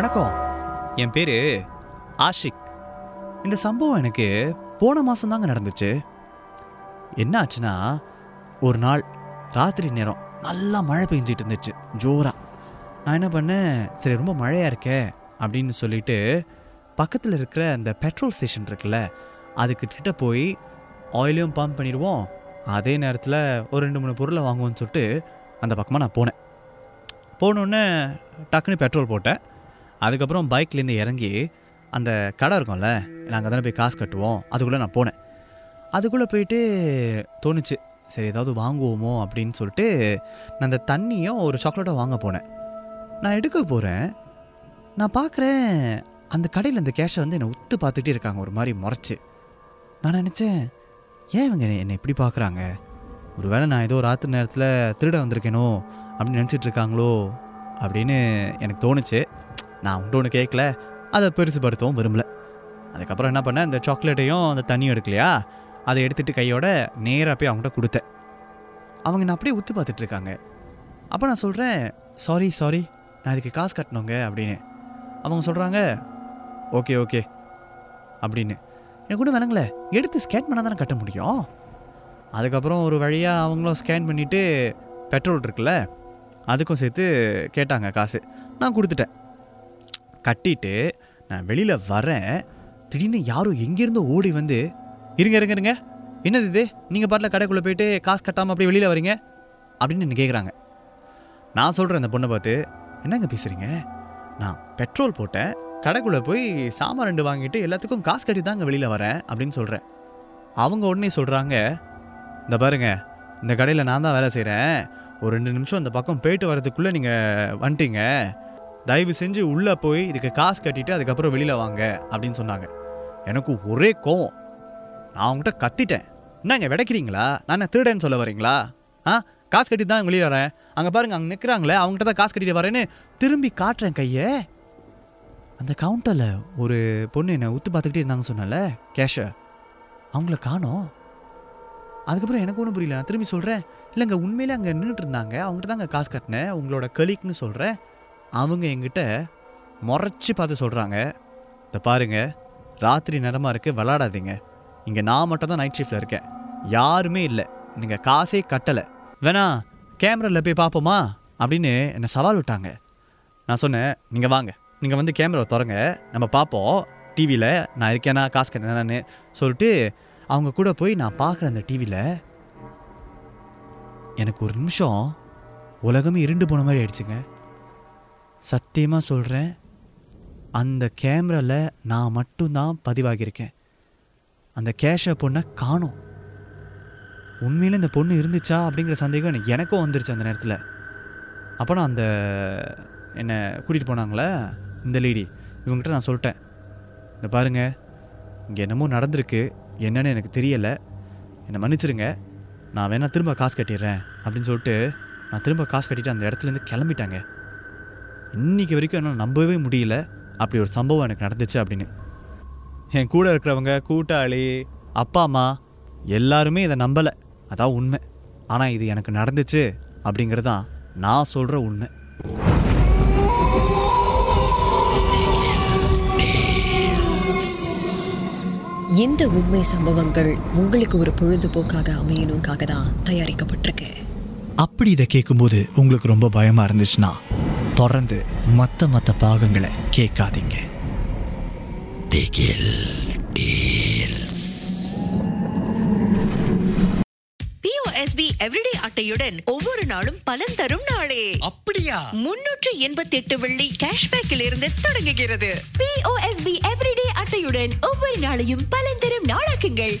வணக்கம். என் பேர் ஆஷிக். இந்த சம்பவம் எனக்கு போன மாதம் தாங்க நடந்துச்சு. என்ன ஆச்சுன்னா ஒரு நாள் ராத்திரி நேரம் நல்லா மழை பெஞ்சிட்டு இருந்துச்சு ஜோராக நான் என்ன பண்ணேன் சரி ரொம்ப மழையாக இருக்கே அப்படின்னு சொல்லிட்டு பக்கத்தில் இருக்கிற அந்த பெட்ரோல் ஸ்டேஷன் இருக்குல்ல அதுக்கு கிட்ட போய் ஆயிலையும் பம்ப் பண்ணிடுவோம் அதே நேரத்தில் ஒரு ரெண்டு மூணு பொருளை வாங்குவோன்னு சொல்லிட்டு அந்த பக்கமாக நான் போனேன். போனோடனே டக்குன்னு பெட்ரோல் போட்டேன். அதுக்கப்புறம் பைக்லேருந்து இறங்கி அந்த கடை இருக்கும்ல நாங்கள் தானே போய் காசு கட்டுவோம் அதுக்குள்ளே நான் போனேன். அதுக்குள்ளே போயிட்டு தோணுச்சு சரி ஏதாவது வாங்குவோமோ அப்படின்னு சொல்லிட்டு நான் அந்த தண்ணியும் ஒரு சாக்லேட்டும் வாங்க போனேன். நான் எடுக்க போகிறேன் நான் பார்க்குறேன் அந்த கடையில் அந்த கேஷை வந்து என்னை உத்து பார்த்துட்டே இருக்காங்க ஒரு மாதிரி முறைச்சி. நான் நினச்சேன் ஏன் இவங்க என்னை இப்படி பார்க்குறாங்க? ஒருவேளை நான் ஏதோ ராத்திரி நேரத்தில் திருட வந்திருக்கேனோ அப்படின்னு நினச்சிட்டு இருக்காங்களோ அப்படின்னு எனக்கு தோணுச்சு. நான் உண்டு ஒன்று கேட்கல அதை பெருசுபடுத்தவும் விரும்பல. அதுக்கப்புறம் என்ன பண்ணேன்? இந்த சாக்லேட்டையும் அந்த தண்ணியும் எடுக்கலையா? அதை எடுத்துட்டு கையோட நேராக போய் அவங்கள்ட்ட கொடுத்தேன். அவங்க நான் அப்படியே உத்து பார்த்துட்ருக்காங்க அப்போ நான் சொல்கிறேன் சாரி சாரி நான் இதுக்கு காசு கட்டணுங்க அப்படின்னு. அவங்க சொல்கிறாங்க ஓகே ஓகே அப்படின்னு. எனக்கு கூட வேணுங்களே எடுத்து ஸ்கேன் பண்ணால் தானே கட்ட முடியும்? அதுக்கப்புறம் ஒரு வழியாக அவங்களும் ஸ்கேன் பண்ணிவிட்டு பெட்ரோல் இருக்குல்ல அதுக்கும் சேர்த்து கேட்டாங்க காசு. நான் கொடுத்துட்டேன். கட்டிட்டு நான் வெளியில் வரேன். திடீர்னு யாரும் எங்கேருந்தோ ஓடி வந்து இருங்க இருங்க இருங்க. என்னது இது? நீங்கள் பாட்டில் கடைக்குள்ளே போயிட்டு காசு கட்டாமல் அப்படியே வெளியில் வரீங்க? அப்படின்னு என்ன கேட்குறாங்க நான் சொல்கிறேன் அந்த பொண்ணை பார்த்து என்னங்க பேசுகிறீங்க நான் பெட்ரோல் போட்டேன். கடைக்குள்ளே போய் சாமான் ரெண்டு வாங்கிட்டு எல்லாத்துக்கும் காசு கட்டி தாங்க வெளியில் வரேன் அப்படின்னு சொல்கிறேன் அவங்க உடனே சொல்கிறாங்க இந்த பாருங்க இந்த கடையில் நான் தான் வேலை செய்கிறேன் ஒரு ரெண்டு நிமிஷம் இந்த பக்கம் போயிட்டு வரதுக்குள்ளே நீங்கள் வந்துட்டீங்க. தயவு செஞ்சு உள்ளே போய் இதுக்கு காசு கட்டிட்டு அதுக்கப்புறம் வெளியில் வாங்க அப்படின்னு சொன்னாங்க. எனக்கு ஒரே கோவம். நான் அவங்ககிட்ட கத்திட்டேன். என்னங்க விடைக்கிறீங்களா நான் என்ன திருடேன்னு சொல்ல வரீங்களா? ஆ? காசு கட்டி தான் வெளியே வரேன். அங்கே பாருங்க அங்கே நிற்கிறாங்களே அவங்ககிட்ட தான் காசு கட்டிட்டு வரேன்னு திரும்பி காட்டுறேன் கையை. அந்த கவுண்டரில் ஒரு பொண்ணு என்னை உத்து பார்த்துக்கிட்டே இருந்தாங்க சொன்னல கேஷை. அவங்கள காணோம். அதுக்கப்புறம் எனக்கு ஒன்றும் புரியல. நான் திரும்பி சொல்கிறேன் இல்லைங்க உண்மையிலே அங்கே நின்றுட்டு இருந்தாங்க. அவங்ககிட்ட தான் அங்கே காசு கட்டினேன். உங்களோட கலிக்னு சொல்கிறேன் அவங்க எங்கிட்ட முறைச்சி பார்த்து சொல்கிறாங்க இந்த பாருங்கள் ராத்திரி நேரமாக இருக்குது விளாடாதீங்க இங்கே நான் மட்டும் தான் நைட் ஷிஃப்டில் இருக்கேன். யாருமே இல்லை. நீங்கள் காசே கட்டலை. வேணா கேமராவில் போய் பார்ப்போமா? அப்படின்னு என்னை சவால் விட்டாங்க. நான் சொன்னேன் நீங்கள் வாங்க. நீங்கள் வந்து கேமராவை திறங்க. நம்ம பார்ப்போம். டிவியில் நான் இருக்கேனா காசு கட்டினான்னு சொல்லிட்டு அவங்க கூட போய் நான் பார்க்குற அந்த டிவியில் எனக்கு ஒரு நிமிஷம் உலகமே இருண்டு போன மாதிரி ஆயிடுச்சுங்க. சத்தியமாக சொல்கிறேன் அந்த கேமராவில் நான் மட்டும்தான் பதிவாகியிருக்கேன். அந்த கேஷை பொண்ணை காணோம். உண்மையில் இந்த பொண்ணு இருந்துச்சா அப்படிங்கிற சந்தேகம் எனக்கு எனக்கும் வந்துருச்சு அந்த நேரத்தில். அப்போ நான் அந்த என்னை கூட்டிகிட்டு போனாங்களே? இந்த லேடி இவங்ககிட்ட நான் சொல்லிட்டேன். இந்த பாருங்கள் இங்கே என்னமோ நடந்திருக்கு என்னன்னு எனக்கு தெரியலை. என்னை மன்னிச்சிருங்க நான் வேணால் திரும்ப காசு கட்டிடுறேன் அப்படின்னு சொல்லிட்டு நான் திரும்ப காசு கட்டிட்டு அந்த இடத்துலேருந்து கிளம்பிட்டாங்க. இன்றைக்கி வரைக்கும் என்னால் நம்பவே முடியல. அப்படி ஒரு சம்பவம் எனக்கு நடந்துச்சு அப்படின்னு. என் கூட இருக்கிறவங்க கூட்டாளி அப்பா அம்மா எல்லாருமே இதை நம்பலை. அதான் உண்மை. ஆனால் இது எனக்கு நடந்துச்சு அப்படிங்கிறது தான் நான் சொல்கிற உண்மை. எந்த உண்மை சம்பவங்கள் உங்களுக்கு ஒரு பொழுதுபோக்காக அமையணுக்காக தான் தயாரிக்கப்பட்டிருக்கு. அப்படி இதை கேட்கும்போது உங்களுக்கு ரொம்ப பயமாக இருந்துச்சுன்னா தொடர்ந்து மற்ற மற்ற பாகங்களை கேட்காதீங்க. பிஓஎஸ்பி எவ்ரிடே அட்டையுடன் ஒவ்வொரு நாளும் பலன் தரும் நாளே. அப்படியா? முன்னூற்று எண்பத்தி எட்டு வெள்ளி கேஷ்பேக்கில் இருந்து தொடங்குகிறது. பிஓஎஸ்பி எவ்ரிடே அட்டையுடன் ஒவ்வொரு நாளையும் பலன் தரும் நாளாக்குங்கள்.